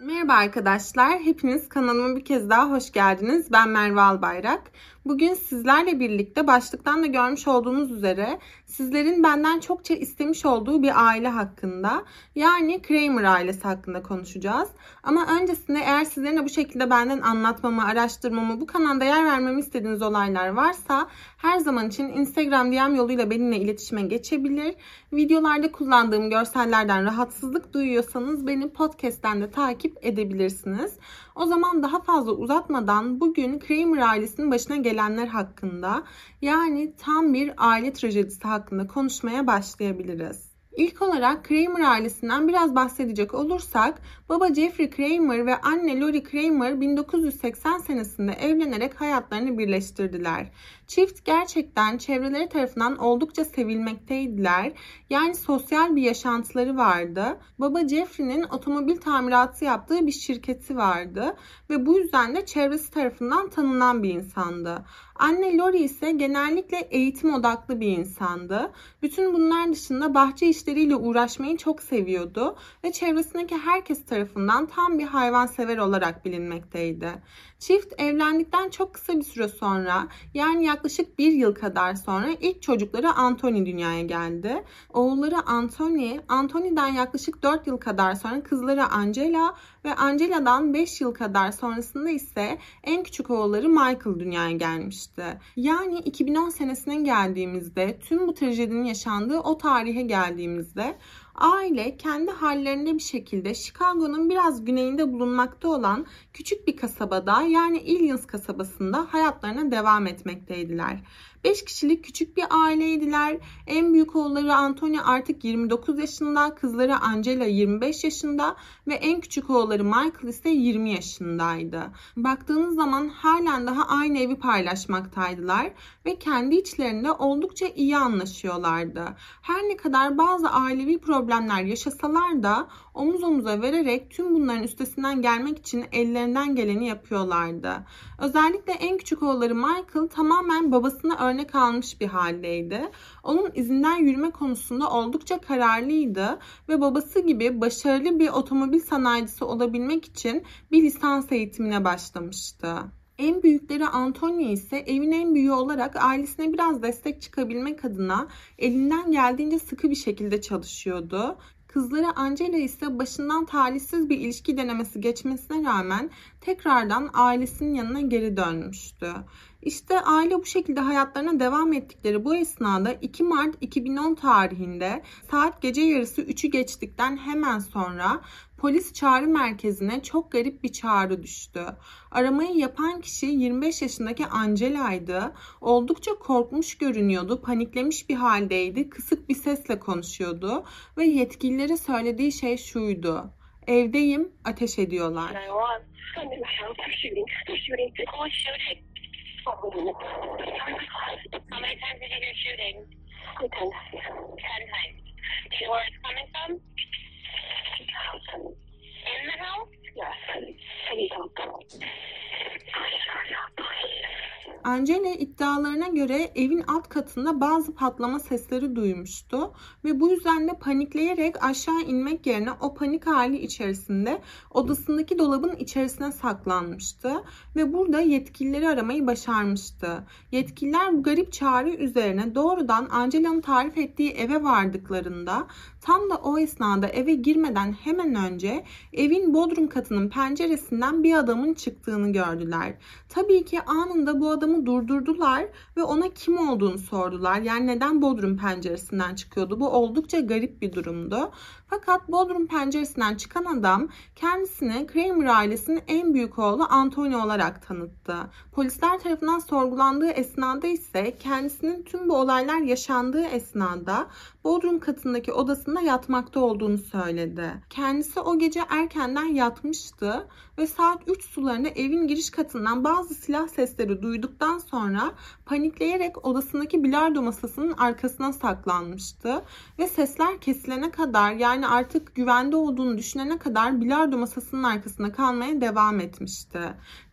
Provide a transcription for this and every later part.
Merhaba arkadaşlar, hepiniz kanalıma bir kez daha hoş geldiniz. Ben Merve Albayrak. Bugün sizlerle birlikte başlıktan da görmüş olduğunuz üzere sizlerin benden çokça istemiş olduğu bir aile hakkında yani Kramer ailesi hakkında konuşacağız. Ama öncesinde eğer sizlerin de bu şekilde benden anlatmamı, araştırmamı, bu kanalda yer vermemi istediğiniz olaylar varsa her zaman için Instagram DM yoluyla benimle iletişime geçebilir. Videolarda kullandığım görsellerden rahatsızlık duyuyorsanız beni podcast'ten de takip edebilirsiniz. O zaman daha fazla uzatmadan bugün Kramer ailesinin başına gelenler hakkında yani tam bir aile trajedisi hakkında konuşmaya başlayabiliriz. İlk olarak Kramer ailesinden biraz bahsedecek olursak baba Jeffrey Kramer ve anne Lori Kramer 1980 senesinde evlenerek hayatlarını birleştirdiler. Çift gerçekten çevreleri tarafından oldukça sevilmekteydiler. Yani sosyal bir yaşantıları vardı. Baba Jeffrey'nin otomobil tamiratı yaptığı bir şirketi vardı ve bu yüzden de çevresi tarafından tanınan bir insandı. Anne Lori ise genellikle eğitim odaklı bir insandı. Bütün bunlar dışında bahçe işleriyle uğraşmayı çok seviyordu ve çevresindeki herkes tarafından tam bir hayvansever olarak bilinmekteydi. Çift evlendikten çok kısa bir süre sonra yani yaklaşık bir yıl kadar sonra ilk çocukları Anthony dünyaya geldi. Oğulları Anthony, Anthony'den yaklaşık 4 yıl kadar sonra kızları Angela ve Angela'dan 5 yıl kadar sonrasında ise en küçük oğulları Michael dünyaya gelmişti. Yani 2010 senesine geldiğimizde tüm bu trajedinin yaşandığı o tarihe geldiğimizde aile kendi hallerinde bir şekilde Chicago'nun biraz güneyinde bulunmakta olan küçük bir kasabada yani Illinois kasabasında hayatlarına devam etmekteydiler. 5 kişilik küçük bir aileydiler. En büyük oğulları Anthony artık 29 yaşında, kızları Angela 25 yaşında ve en küçük oğulları Michael ise 20 yaşındaydı. Baktığınız zaman halen daha aynı evi paylaşmaktaydılar ve kendi içlerinde oldukça iyi anlaşıyorlardı. Her ne kadar bazı ailevi problemler yaşasalar da omuz omuza vererek tüm bunların üstesinden gelmek için ellerinden geleni yapıyorlardı. Özellikle en küçük oğulları Michael tamamen babasına örnek almış bir haldeydi. Onun izinden yürüme konusunda oldukça kararlıydı ve babası gibi başarılı bir otomobil sanayicisi olabilmek için bir lisans eğitimine başlamıştı. En büyükleri Antonio ise evin en büyüğü olarak ailesine biraz destek çıkabilmek adına elinden geldiğince sıkı bir şekilde çalışıyordu. Kızları Angela ise başından talihsiz bir ilişki denemesi geçmesine rağmen tekrardan ailesinin yanına geri dönmüştü. İşte aile bu şekilde hayatlarına devam ettikleri bu esnada 2 Mart 2010 tarihinde saat gece yarısı 3'ü geçtikten hemen sonra polis çağrı merkezine çok garip bir çağrı düştü. Aramayı yapan kişi 25 yaşındaki Angela'ydı. Oldukça korkmuş görünüyordu, paniklemiş bir haldeydi, kısık bir sesle konuşuyordu ve yetkililere söylediği şey şuydu. Evdeyim, ateş ediyorlar. How many times did you hear shooting? Ten times. Ten times. Do you know where it's coming from? In the house? Yes. I need help. Angela iddialarına göre evin alt katında bazı patlama sesleri duymuştu ve bu yüzden de panikleyerek aşağı inmek yerine o panik hali içerisinde odasındaki dolabın içerisine saklanmıştı ve burada yetkilileri aramayı başarmıştı. Yetkililer bu garip çağrı üzerine doğrudan Angela'nın tarif ettiği eve vardıklarında tam da o esnada eve girmeden hemen önce evin bodrum katının penceresinden bir adamın çıktığını gördüler. Tabii ki anında bu adamı durdurdular ve ona kim olduğunu sordular. Yani neden Bodrum penceresinden çıkıyordu? Bu oldukça garip bir durumdu. Fakat Bodrum penceresinden çıkan adam kendisini Kramer ailesinin en büyük oğlu Antonio olarak tanıttı. Polisler tarafından sorgulandığı esnada ise kendisinin tüm bu olaylar yaşandığı esnada Bodrum katındaki odasında yatmakta olduğunu söyledi. Kendisi o gece erkenden yatmıştı ve saat 3 sularında evin giriş katından bazı silah sesleri duyduktan sonra panikleyerek odasındaki bilardo masasının arkasına saklanmıştı ve sesler kesilene kadar yani artık güvende olduğunu düşünene kadar bilardo masasının arkasında kalmaya devam etmişti.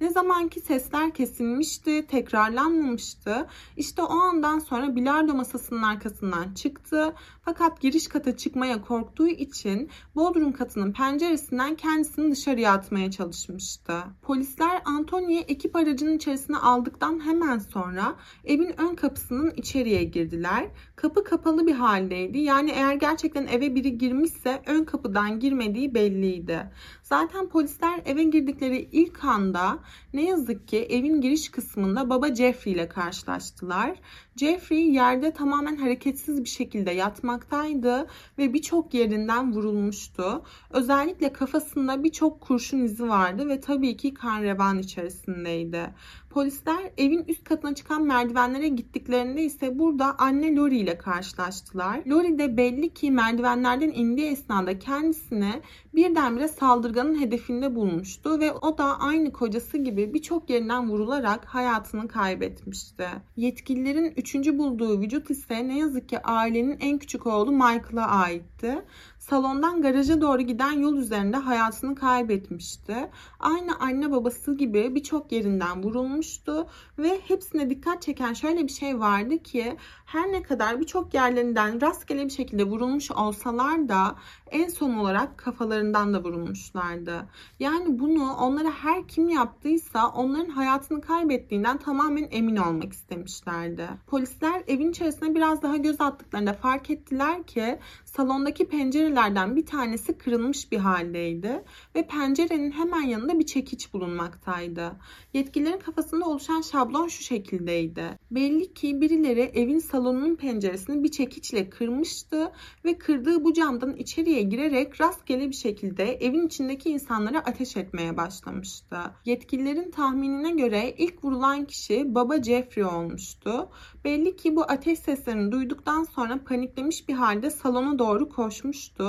Ne zamanki sesler kesilmişti, tekrarlanmamıştı. İşte o andan sonra bilardo masasının arkasından çıktı. Fakat giriş kata çıkmaya korktuğu için bodrum katının penceresinden kendisini dışarıya atmaya çalışmıştı. Polisler Antoni'yi ekip aracının içerisine aldıktan hemen sonra evin ön kapısının içeriye girdiler. Kapı kapalı bir haldeydi. Yani eğer gerçekten eve biri girmişse ön kapıdan girmediği belliydi. Zaten polisler eve girdikleri ilk anda ne yazık ki evin giriş kısmında baba Jeffrey ile karşılaştılar. Jeffrey yerde tamamen hareketsiz bir şekilde yatmaktaydı ve birçok yerinden vurulmuştu. Özellikle kafasında birçok kurşun izi vardı ve tabii ki kan revan içerisindeydi. Polisler evin üst katına çıkan merdivenlere gittiklerinde ise burada anne Lori ile karşılaştılar. Lori de belli ki merdivenlerden indiği esnada kendisine birdenbire saldırganın hedefinde bulmuştu ve o da aynı kocası gibi birçok yerinden vurularak hayatını kaybetmişti. Yetkililerin üçüncü bulduğu vücut ise ne yazık ki ailenin en küçük oğlu Michael'a aitti. Salondan garaja doğru giden yol üzerinde hayatını kaybetmişti. Aynı anne babası gibi birçok yerinden vurulmuştu ve hepsine dikkat çeken şöyle bir şey vardı ki her ne kadar birçok yerlerinden rastgele bir şekilde vurulmuş olsalar da en son olarak kafalarından da vurulmuşlardı. Yani bunu onlara her kim yaptıysa onların hayatını kaybettiğinden tamamen emin olmak istemişlerdi. Polisler evin içerisine biraz daha göz attıklarında fark ettiler ki salondaki pencerelerden bir tanesi kırılmış bir haldeydi ve pencerenin hemen yanında bir çekiç bulunmaktaydı. Yetkililerin kafasında oluşan şablon şu şekildeydi. Belli ki birileri evin salonunun penceresini bir çekiçle kırmıştı ve kırdığı bu camdan içeriye girerek rastgele bir şekilde evin içindeki insanlara ateş etmeye başlamıştı. Yetkililerin tahminine göre ilk vurulan kişi baba Jeffrey olmuştu. Belli ki bu ateş seslerini duyduktan sonra paniklemiş bir halde salona doğru koşmuştu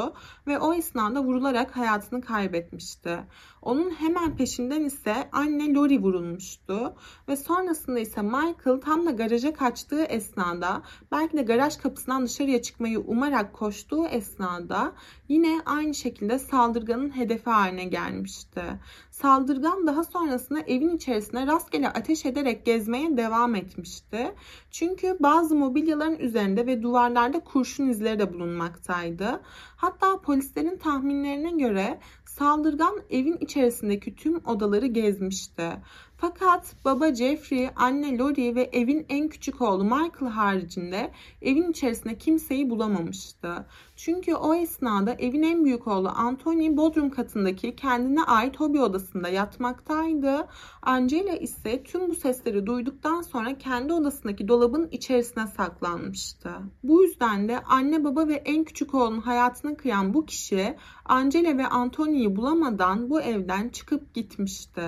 ve o esnada vurularak hayatını kaybetmişti. Onun hemen peşinden ise anne Lori vurulmuştu ve sonrasında ise Michael tam da garaja kaçtığı esnada belki de garaj kapısından dışarıya çıkmayı umarak koştuğu esnada yine aynı şekilde saldırganın hedefi haline gelmişti. Saldırgan daha sonrasında evin içerisine rastgele ateş ederek gezmeye devam etmişti. Çünkü bazı mobilyaların üzerinde ve duvarlarda kurşun izleri de bulunmaktaydı. Hatta polislerin tahminlerine göre saldırgan evin içerisindeki tüm odaları gezmişti. Fakat baba Jeffrey, anne Lori ve evin en küçük oğlu Michael haricinde evin içerisinde kimseyi bulamamıştı. Çünkü o esnada evin en büyük oğlu Anthony bodrum katındaki kendine ait hobi odasında yatmaktaydı. Angela ise tüm bu sesleri duyduktan sonra kendi odasındaki dolabın içerisine saklanmıştı. Bu yüzden de anne baba ve en küçük oğlunun hayatını kıyan bu kişi Angela ve Anthony'yi bulamadan bu evden çıkıp gitmişti.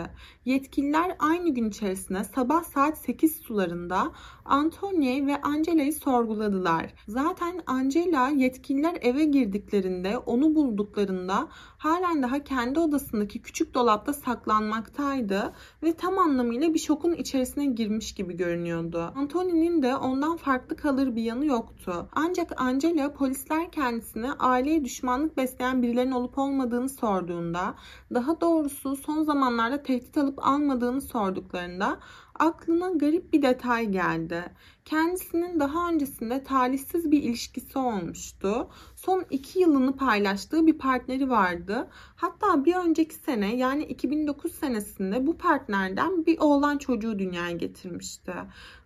Yetkililer aynı gün içerisinde sabah saat 8 sularında Anthony ve Angela'yı sorguladılar. Zaten Angela yetkililer eve girdiklerinde onu bulduklarında halen daha kendi odasındaki küçük dolapta saklanmaktaydı ve tam anlamıyla bir şokun içerisine girmiş gibi görünüyordu. Anthony'nin de ondan farklı kalır bir yanı yoktu. Ancak Angela polisler kendisine aileye düşmanlık besleyen birilerinin olup olmadığını sorduğunda, daha doğrusu son zamanlarda tehdit alıp almadığını sorduklarında aklına garip bir detay geldi. Kendisinin daha öncesinde talihsiz bir ilişkisi olmuştu. Son iki yılını paylaştığı bir partneri vardı. Hatta bir önceki sene yani 2009 senesinde bu partnerden bir oğlan çocuğu dünyaya getirmişti.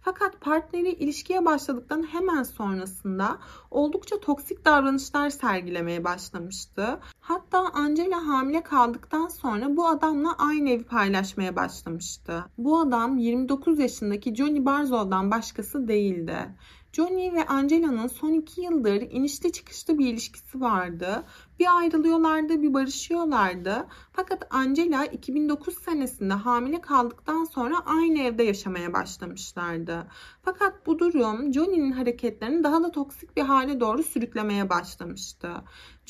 Fakat partneri ilişkiye başladıktan hemen sonrasında oldukça toksik davranışlar sergilemeye başlamıştı. Hatta Angela hamile kaldıktan sonra bu adamla aynı evi paylaşmaya başlamıştı. Bu adam 29 yaşındaki Johnny Barzol'dan başkası değildi. Johnny ve Angela'nın son iki yıldır inişli çıkışlı bir ilişkisi vardı. Bir ayrılıyorlardı, bir barışıyorlardı. Fakat Angela 2009 senesinde hamile kaldıktan sonra aynı evde yaşamaya başlamışlardı. Fakat bu durum Johnny'nin hareketlerini daha da toksik bir hale doğru sürüklemeye başlamıştı.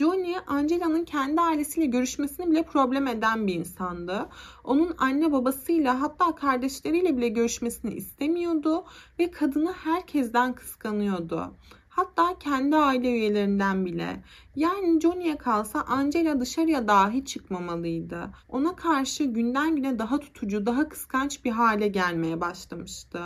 Johnny, Angela'nın kendi ailesiyle görüşmesini bile problem eden bir insandı. Onun anne babasıyla hatta kardeşleriyle bile görüşmesini istemiyordu ve kadını herkesten kıskanıyordu. Hatta kendi aile üyelerinden bile. Yani Johnny'e kalsa Angela dışarıya dahi çıkmamalıydı. Ona karşı günden güne daha tutucu, daha kıskanç bir hale gelmeye başlamıştı.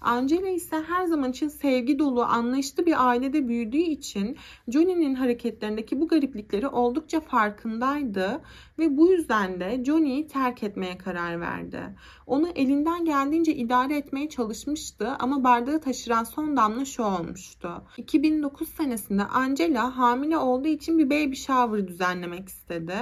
Angela ise her zaman için sevgi dolu, anlayışlı bir ailede büyüdüğü için Johnny'nin hareketlerindeki bu gariplikleri oldukça farkındaydı ve bu yüzden de Johnny'yi terk etmeye karar verdi. Onu elinden geldiğince idare etmeye çalışmıştı ama bardağı taşıran son damla şu olmuştu. 2009 senesinde Angela hamile olduğu için bir baby shower düzenlemek istedi.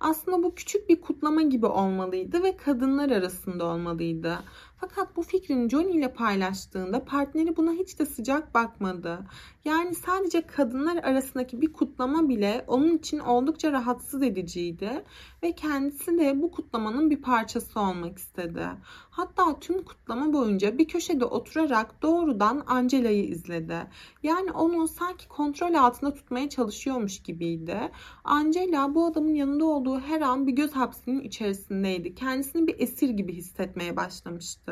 Aslında bu küçük bir kutlama gibi olmalıydı ve kadınlar arasında olmalıydı. Fakat bu fikrini Johnny ile paylaştığında partneri buna hiç de sıcak bakmadı. Yani sadece kadınlar arasındaki bir kutlama bile onun için oldukça rahatsız ediciydi ve kendisi de bu kutlamanın bir parçası olmak istedi. Hatta tüm kutlama boyunca bir köşede oturarak doğrudan Angela'yı izledi. Yani onu sanki kontrol altında tutmaya çalışıyormuş gibiydi. Angela bu adamın yanında olduğu her an bir göz hapsinin içerisindeydi. Kendisini bir esir gibi hissetmeye başlamıştı.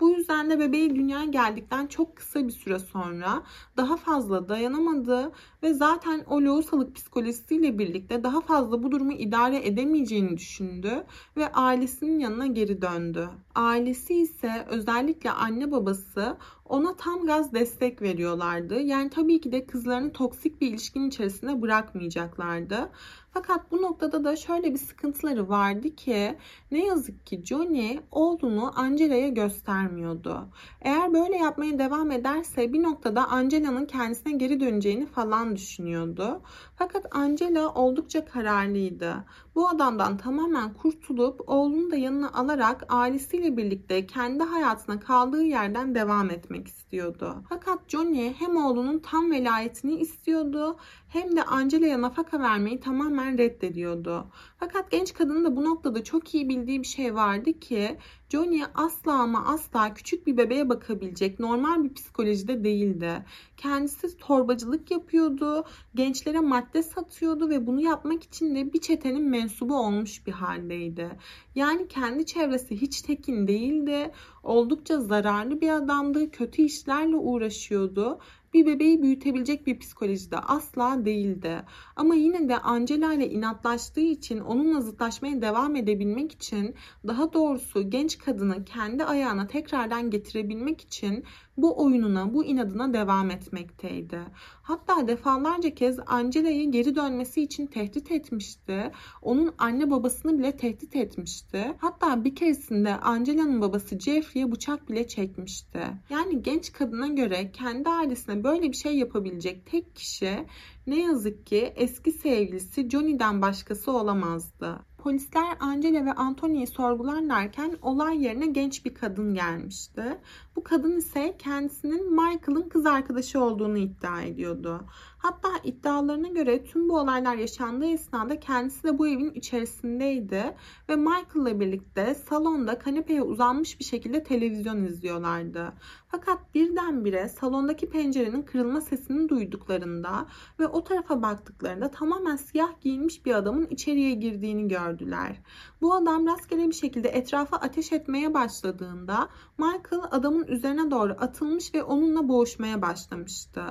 Bu yüzden de bebeği dünyaya geldikten çok kısa bir süre sonra daha fazla dayanamadı ve zaten o lohusalık psikolojisiyle birlikte daha fazla bu durumu idare edemeyeceğini düşündü ve ailesinin yanına geri döndü. Ailesi ise özellikle anne babası ona tam gaz destek veriyorlardı. Yani tabii ki de kızlarını toksik bir ilişkinin içerisinde bırakmayacaklardı. Fakat bu noktada da şöyle bir sıkıntıları vardı ki ne yazık ki Johnny oğlunu Angela'ya göstermiyordu. Eğer böyle yapmaya devam ederse bir noktada Angela'nın kendisine geri döneceğini falan düşünüyordu. Fakat Angela oldukça kararlıydı. Bu adamdan tamamen kurtulup oğlunu da yanına alarak ailesiyle birlikte kendi hayatına kaldığı yerden devam etmek istiyordu. Fakat Johnny hem oğlunun tam velayetini istiyordu hem de Angela'ya nafaka vermeyi tamamen reddediyordu. Fakat genç kadının da bu noktada çok iyi bildiği bir şey vardı ki Johnny asla ama asla küçük bir bebeğe bakabilecek normal bir psikolojide değildi. Kendisi torbacılık yapıyordu, gençlere madde satıyordu ve bunu yapmak için de bir çetenin mensubu olmuş bir haldeydi. Yani kendi çevresi hiç tekin değildi, oldukça zararlı bir adamdı, kötü işlerle uğraşıyordu bir bebeği büyütebilecek bir psikolojide asla değildi. Ama yine de Angela ile inatlaştığı için onunla zıtlaşmaya devam edebilmek için daha doğrusu genç kadını kendi ayağına tekrardan getirebilmek için bu oyununa, bu inadına devam etmekteydi. Hatta defalarca kez Angela'yı geri dönmesi için tehdit etmişti. Onun anne babasını bile tehdit etmişti. Hatta bir keresinde Angela'nın babası Jeffrey'e bıçak bile çekmişti. Yani genç kadına göre kendi ailesine böyle bir şey yapabilecek tek kişi ne yazık ki eski sevgilisi Johnny'den başkası olamazdı. Polisler Angela ve Anthony'yi sorgularlarken olay yerine genç bir kadın gelmişti. Bu kadın ise kendisinin Michael'ın kız arkadaşı olduğunu iddia ediyordu. Hatta iddialarına göre tüm bu olaylar yaşandığı esnada kendisi de bu evin içerisindeydi ve Michael'la birlikte salonda kanepeye uzanmış bir şekilde televizyon izliyorlardı. Fakat birdenbire salondaki pencerenin kırılma sesini duyduklarında ve o tarafa baktıklarında tamamen siyah giyinmiş bir adamın içeriye girdiğini gördüler. Bu adam rastgele bir şekilde etrafa ateş etmeye başladığında Michael adamın üzerine doğru atılmış ve onunla boğuşmaya başlamıştı.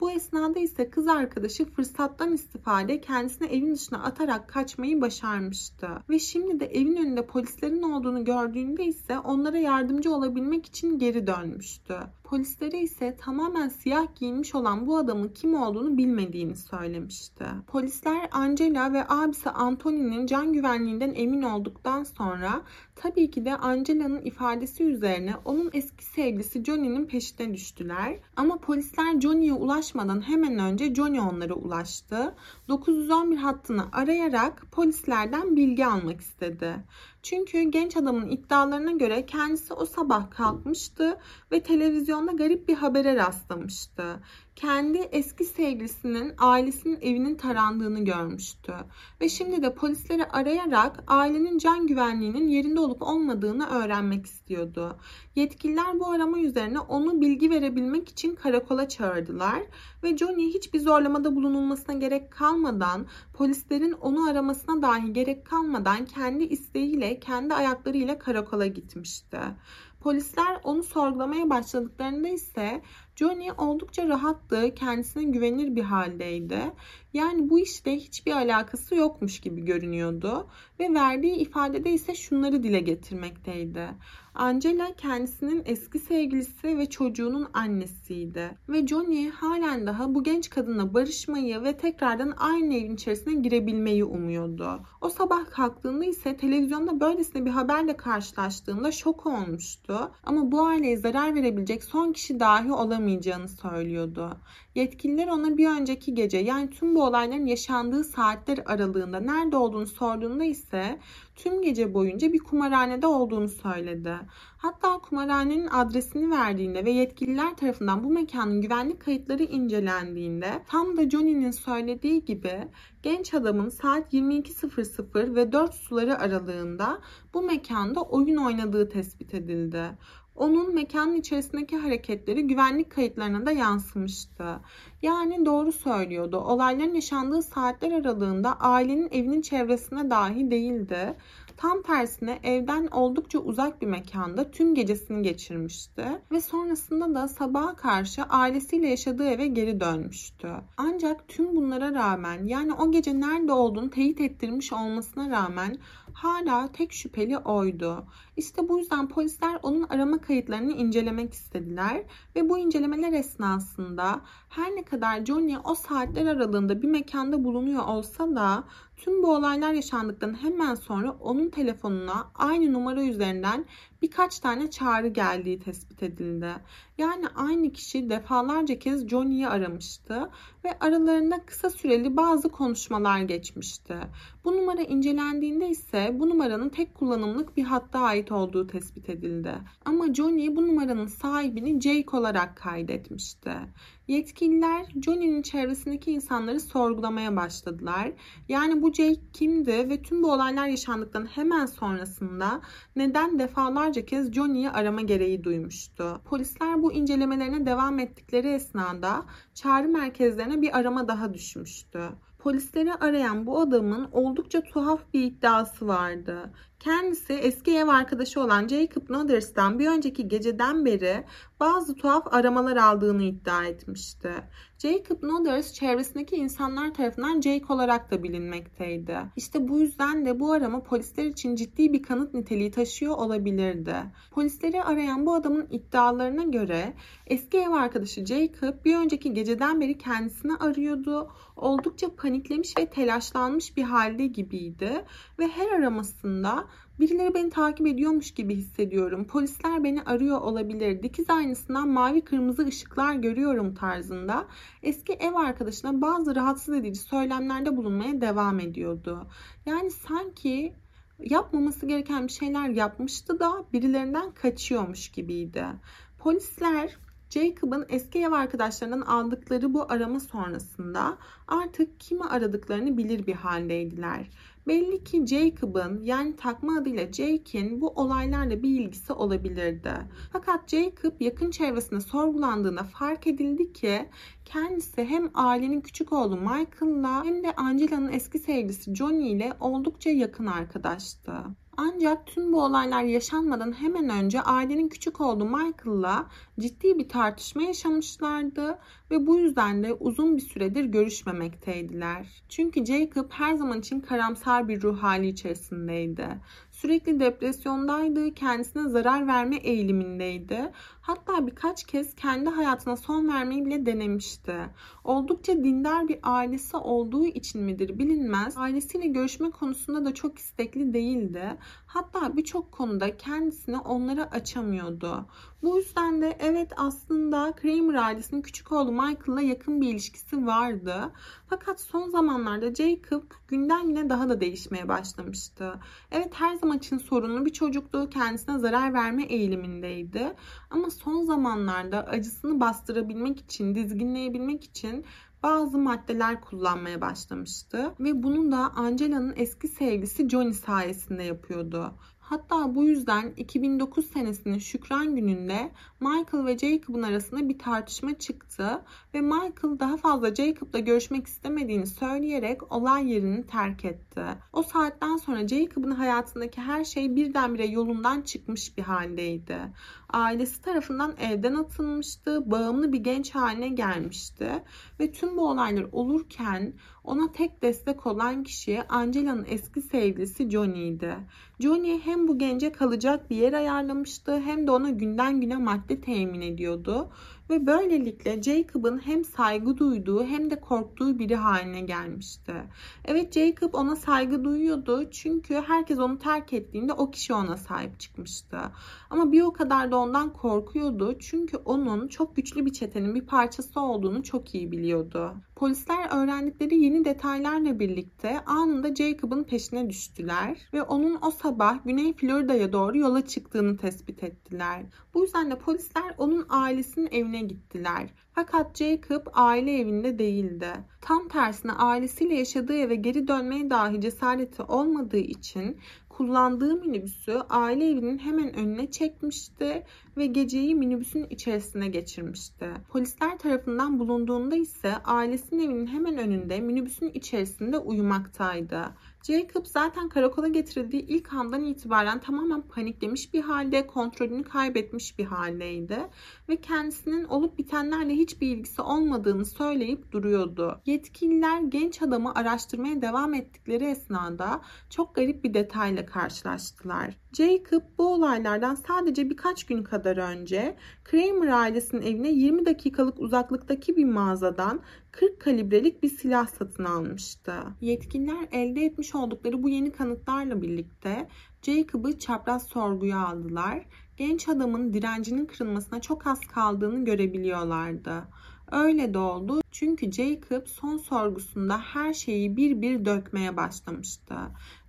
Bu esnada ise kız arkadaşı fırsattan istifade kendisini evin dışına atarak kaçmayı başarmıştı. Ve şimdi de evin önünde polislerin olduğunu gördüğünde ise onlara yardımcı olabilmek için geri dönmüştü. Polislere ise tamamen siyah giyinmiş olan bu adamın kim olduğunu bilmediğini söylemişti. Polisler Angela ve abisi Anthony'nin can güvenliğinden emin olduktan sonra tabii ki de Angela'nın ifadesi üzerine onun eski sevgilisi Johnny'nin peşine düştüler. Ama polisler Johnny'ye ulaşmadan hemen önce Johnny onlara ulaştı. 911 hattını arayarak polislerden bilgi almak istedi. Çünkü genç adamın iddialarına göre kendisi o sabah kalkmıştı ve televizyon televizyonda garip bir habere rastlamıştı. Kendi eski sevgilisinin ailesinin evinin tarandığını görmüştü. Ve şimdi de polisleri arayarak ailenin can güvenliğinin yerinde olup olmadığını öğrenmek istiyordu. Yetkililer bu arama üzerine onu bilgi verebilmek için karakola çağırdılar ve Johnny hiçbir zorlamada bulunulmasına gerek kalmadan, polislerin onu aramasına dahi gerek kalmadan kendi isteğiyle, kendi ayaklarıyla karakola gitmişti. Polisler onu sorgulamaya başladıklarında ise Johnny oldukça rahattı, kendisine güvenir bir haldeydi. Yani bu işte hiçbir alakası yokmuş gibi görünüyordu ve verdiği ifadede ise şunları dile getirmekteydi. Angela kendisinin eski sevgilisi ve çocuğunun annesiydi. Ve Johnny halen daha bu genç kadınla barışmayı ve tekrardan aynı evin içerisine girebilmeyi umuyordu. O sabah kalktığında ise televizyonda böylesine bir haberle karşılaştığında şok olmuştu. Ama bu aileye zarar verebilecek son kişi dahi olamayacağını söylüyordu. Yetkililer ona bir önceki gece yani tüm bu olayların yaşandığı saatler aralığında nerede olduğunu sorduğunda ise tüm gece boyunca bir kumarhanede olduğunu söyledi. Hatta kumarhanenin adresini verdiğinde ve yetkililer tarafından bu mekanın güvenlik kayıtları incelendiğinde tam da Johnny'nin söylediği gibi genç adamın saat 22.00 ve 4 suları aralığında bu mekanda oyun oynadığı tespit edildi. Onun mekanın içerisindeki hareketleri güvenlik kayıtlarına da yansımıştı. Yani doğru söylüyordu. Olayların yaşandığı saatler aralığında ailenin evinin çevresine dahi değildi. Tam tersine evden oldukça uzak bir mekanda tüm gecesini geçirmişti ve sonrasında da sabaha karşı ailesiyle yaşadığı eve geri dönmüştü. Ancak tüm bunlara rağmen yani o gece nerede olduğunu teyit ettirmiş olmasına rağmen hala tek şüpheli oydu. İşte bu yüzden polisler onun arama kayıtlarını incelemek istediler ve bu incelemeler esnasında her ne kadar Johnny o saatler aralığında bir mekanda bulunuyor olsa da tüm bu olaylar yaşandıktan hemen sonra onun telefonuna aynı numara üzerinden birkaç tane çağrı geldiği tespit edildi. Yani aynı kişi defalarca kez Johnny'yi aramıştı ve aralarında kısa süreli bazı konuşmalar geçmişti. Bu numara incelendiğinde ise bu numaranın tek kullanımlık bir hatta ait olduğu tespit edildi. Ama Johnny bu numaranın sahibini Jake olarak kaydetmişti. Yetkililer Johnny'nin çevresindeki insanları sorgulamaya başladılar. Yani bu Jake kimdi ve tüm bu olaylar yaşandıktan hemen sonrasında neden defalarca kez Johnny'yi arama gereği duymuştu. Polisler bu incelemelerine devam ettikleri esnada çağrı merkezlerine bir arama daha düşmüştü. Polisleri arayan bu adamın oldukça tuhaf bir iddiası vardı. Kendisi eski ev arkadaşı olan Jacob Noders'tan bir önceki geceden beri bazı tuhaf aramalar aldığını iddia etmişti. Jacob Noders çevresindeki insanlar tarafından Jake olarak da bilinmekteydi. İşte bu yüzden de bu arama polisler için ciddi bir kanıt niteliği taşıyor olabilirdi. Polisleri arayan bu adamın iddialarına göre eski ev arkadaşı Jacob bir önceki geceden beri kendisini arıyordu. Oldukça paniklemiş ve telaşlanmış bir halde gibiydi ve her aramasında Birileri beni takip ediyormuş gibi hissediyorum. Polisler beni arıyor olabilir. Dikiz aynısından mavi kırmızı ışıklar görüyorum tarzında. Eski ev arkadaşına bazı rahatsız edici söylemlerde bulunmaya devam ediyordu. Yani sanki yapmaması gereken bir şeyler yapmıştı da birilerinden kaçıyormuş gibiydi. Polisler Jacob'ın eski ev arkadaşlarından aldıkları bu arama sonrasında artık kimi aradıklarını bilir bir haldeydiler. Belli ki Jacob'ın yani takma adıyla Jake'in bu olaylarla bir ilgisi olabilirdi. Fakat Jacob yakın çevresinde sorgulandığında fark edildi ki kendisi hem ailenin küçük oğlu Michael'la hem de Angela'nın eski sevgilisi Johnny ile oldukça yakın arkadaştı. Ancak tüm bu olaylar yaşanmadan hemen önce ailenin küçük oğlu Michael'la ciddi bir tartışma yaşamışlardı ve bu yüzden de uzun bir süredir görüşmemekteydiler. Çünkü Jacob her zaman için karamsar bir ruh hali içerisindeydi. Sürekli depresyondaydı, kendisine zarar verme eğilimindeydi. Hatta birkaç kez kendi hayatına son vermeyi bile denemişti. Oldukça dindar bir ailesi olduğu için midir bilinmez. Ailesiyle görüşme konusunda da çok istekli değildi. Hatta birçok konuda kendisini onlara açamıyordu. Bu yüzden de evet aslında Kramer ailesinin küçük oğlu Michael'la yakın bir ilişkisi vardı. Fakat son zamanlarda Jacob günden güne daha da değişmeye başlamıştı. Evet her zaman için sorunlu bir çocuktu. Kendisine zarar verme eğilimindeydi. Ama son zamanlarda acısını bastırabilmek için, dizginleyebilmek için bazı maddeler kullanmaya başlamıştı ve bunu da Angela'nın eski sevgilisi Johnny sayesinde yapıyordu. Hatta bu yüzden 2009 senesinin Şükran gününde Michael ve Jacob'un arasında bir tartışma çıktı ve Michael daha fazla Jacob'la görüşmek istemediğini söyleyerek olay yerini terk etti. O saatten sonra Jacob'un hayatındaki her şey birdenbire yolundan çıkmış bir haldeydi. Ailesi tarafından evden atılmıştı, bağımlı bir genç haline gelmişti ve tüm bu olaylar olurken ona tek destek olan kişi Angela'nın eski sevgilisi Johnny'ydi. Johnny hem bu gence kalacak bir yer ayarlamıştı hem de ona günden güne madde temin ediyordu ve böylelikle Jacob'ın hem saygı duyduğu hem de korktuğu biri haline gelmişti. Evet Jacob ona saygı duyuyordu çünkü herkes onu terk ettiğinde o kişi ona sahip çıkmıştı. Ama bir o kadar da ondan korkuyordu çünkü onun çok güçlü bir çetenin bir parçası olduğunu çok iyi biliyordu. Polisler öğrendikleri yeni detaylarla birlikte anında Jacob'ın peşine düştüler ve onun o sabah Güney Florida'ya doğru yola çıktığını tespit ettiler. Bu yüzden de polisler onun ailesinin evine gittiler. Fakat Jacob aile evinde değildi. Tam tersine ailesiyle yaşadığı eve geri dönmeye dahi cesareti olmadığı için kullandığı minibüsü aile evinin hemen önüne çekmişti ve geceyi minibüsün içerisine geçirmişti. Polisler tarafından bulunduğunda ise ailesinin evinin hemen önünde minibüsün içerisinde uyumaktaydı. Jacob zaten karakola getirildiği ilk andan itibaren tamamen paniklemiş bir halde, kontrolünü kaybetmiş bir haldeydi ve kendisinin olup bitenlerle hiçbir ilgisi olmadığını söyleyip duruyordu. Yetkililer genç adamı araştırmaya devam ettikleri esnada çok garip bir detayla karşılaştılar. Jacob bu olaylardan sadece birkaç gün kadar önce Kramer ailesinin evine 20 dakikalık uzaklıktaki bir mağazadan 40 kalibrelik bir silah satın almıştı. Yetkililer elde etmiş oldukları bu yeni kanıtlarla birlikte Jacob'ı çapraz sorguya aldılar. Genç adamın direncinin kırılmasına çok az kaldığını görebiliyorlardı. Öyle de oldu çünkü Jacob son sorgusunda her şeyi bir bir dökmeye başlamıştı.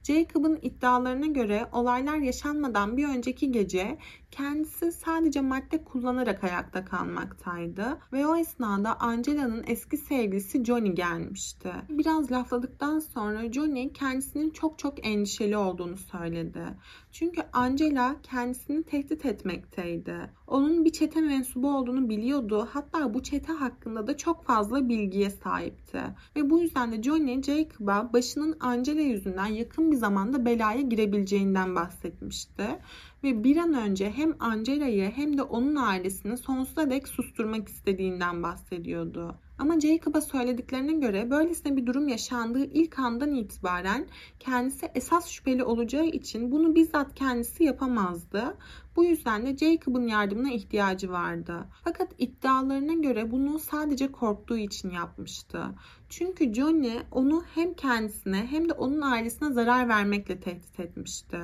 Jacob'ın iddialarına göre olaylar yaşanmadan bir önceki gece kendisi sadece madde kullanarak ayakta kalmaktaydı ve o esnada Angela'nın eski sevgilisi Johnny gelmişti. Biraz lafladıktan sonra Johnny kendisinin çok çok endişeli olduğunu söyledi. Çünkü Angela kendisini tehdit etmekteydi. Onun bir çete mensubu olduğunu biliyordu. Hatta bu çete hakkında da çok fazla bilgiye sahipti. Ve bu yüzden de Johnny Jacob'a başının Angela yüzünden yakın bir zamanda belaya girebileceğinden bahsetmişti ve bir an önce hem Angela'yı hem de onun ailesini sonsuza dek susturmak istediğinden bahsediyordu. Ama Jacob'a söylediklerine göre böylesine bir durum yaşandığı ilk andan itibaren kendisi esas şüpheli olacağı için bunu bizzat kendisi yapamazdı. Bu yüzden de Jacob'un yardımına ihtiyacı vardı. Fakat iddialarına göre bunu sadece korktuğu için yapmıştı. Çünkü Johnny onu hem kendisine hem de onun ailesine zarar vermekle tehdit etmişti.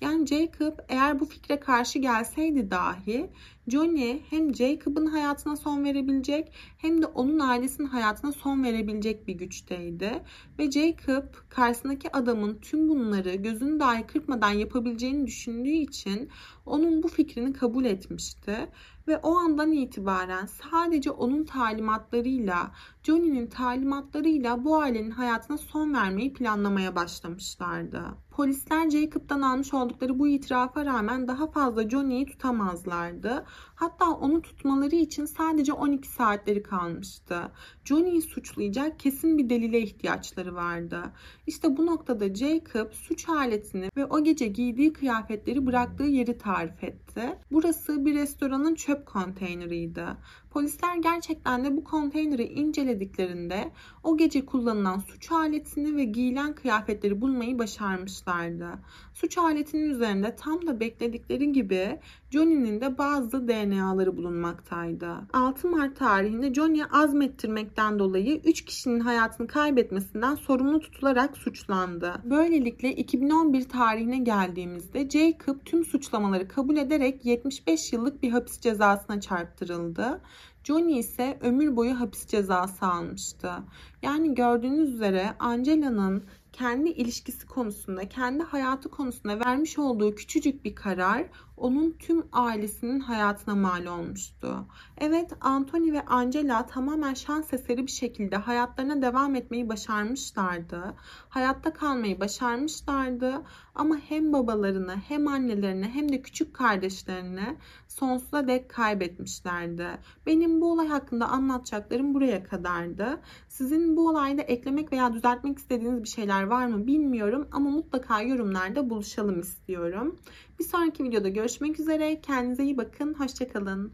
Yani Jacob eğer bu fikre karşı gelseydi dahi Johnny hem Jacob'ın hayatına son verebilecek hem de onun ailesinin hayatına son verebilecek bir güçteydi. Ve Jacob karşısındaki adamın tüm bunları gözünü dahi kırpmadan yapabileceğini düşündüğü için onun bu fikrini kabul etmişti ve o andan itibaren sadece onun talimatlarıyla, Johnny'nin talimatlarıyla bu ailenin hayatına son vermeyi planlamaya başlamışlardı. Polisler Jacob'dan almış oldukları bu itirafa rağmen daha fazla Johnny'yi tutamazlardı. Hatta onu tutmaları için sadece 12 saatleri kalmıştı. Johnny'yi suçlayacak kesin bir delile ihtiyaçları vardı. İşte bu noktada Jacob suç aletini ve o gece giydiği kıyafetleri bıraktığı yeri tarif etti. Burası bir restoranın çöp konteyneriydi. Polisler gerçekten de bu konteyneri incelediklerinde o gece kullanılan suç aletini ve giyilen kıyafetleri bulmayı başarmışlardı. Suç aletinin üzerinde tam da bekledikleri gibi Johnny'nin de bazı DNA'ları bulunmaktaydı. 6 Mart tarihinde Johnny'yi azmettirmekten dolayı 3 kişinin hayatını kaybetmesinden sorumlu tutularak suçlandı. Böylelikle 2011 tarihine geldiğimizde Jacob tüm suçlamaları kabul ederek 75 yıllık bir hapis cezasına çarptırıldı. Johnny ise ömür boyu hapis cezası almıştı. Yani gördüğünüz üzere Angela'nın kendi ilişkisi konusunda, kendi hayatı konusunda vermiş olduğu küçücük bir karar onun tüm ailesinin hayatına mal olmuştu. Evet, Anthony ve Angela tamamen şans eseri bir şekilde hayatlarına devam etmeyi başarmışlardı. Hayatta kalmayı başarmışlardı ama hem babalarını hem annelerini hem de küçük kardeşlerini sonsuza dek kaybetmişlerdi. Benim bu olay hakkında anlatacaklarım buraya kadardı. Sizin bu olayda eklemek veya düzeltmek istediğiniz bir şeyler var mı bilmiyorum ama mutlaka yorumlarda buluşalım istiyorum. Bir sonraki videoda görüşmek üzere. Kendinize iyi bakın. Hoşçakalın.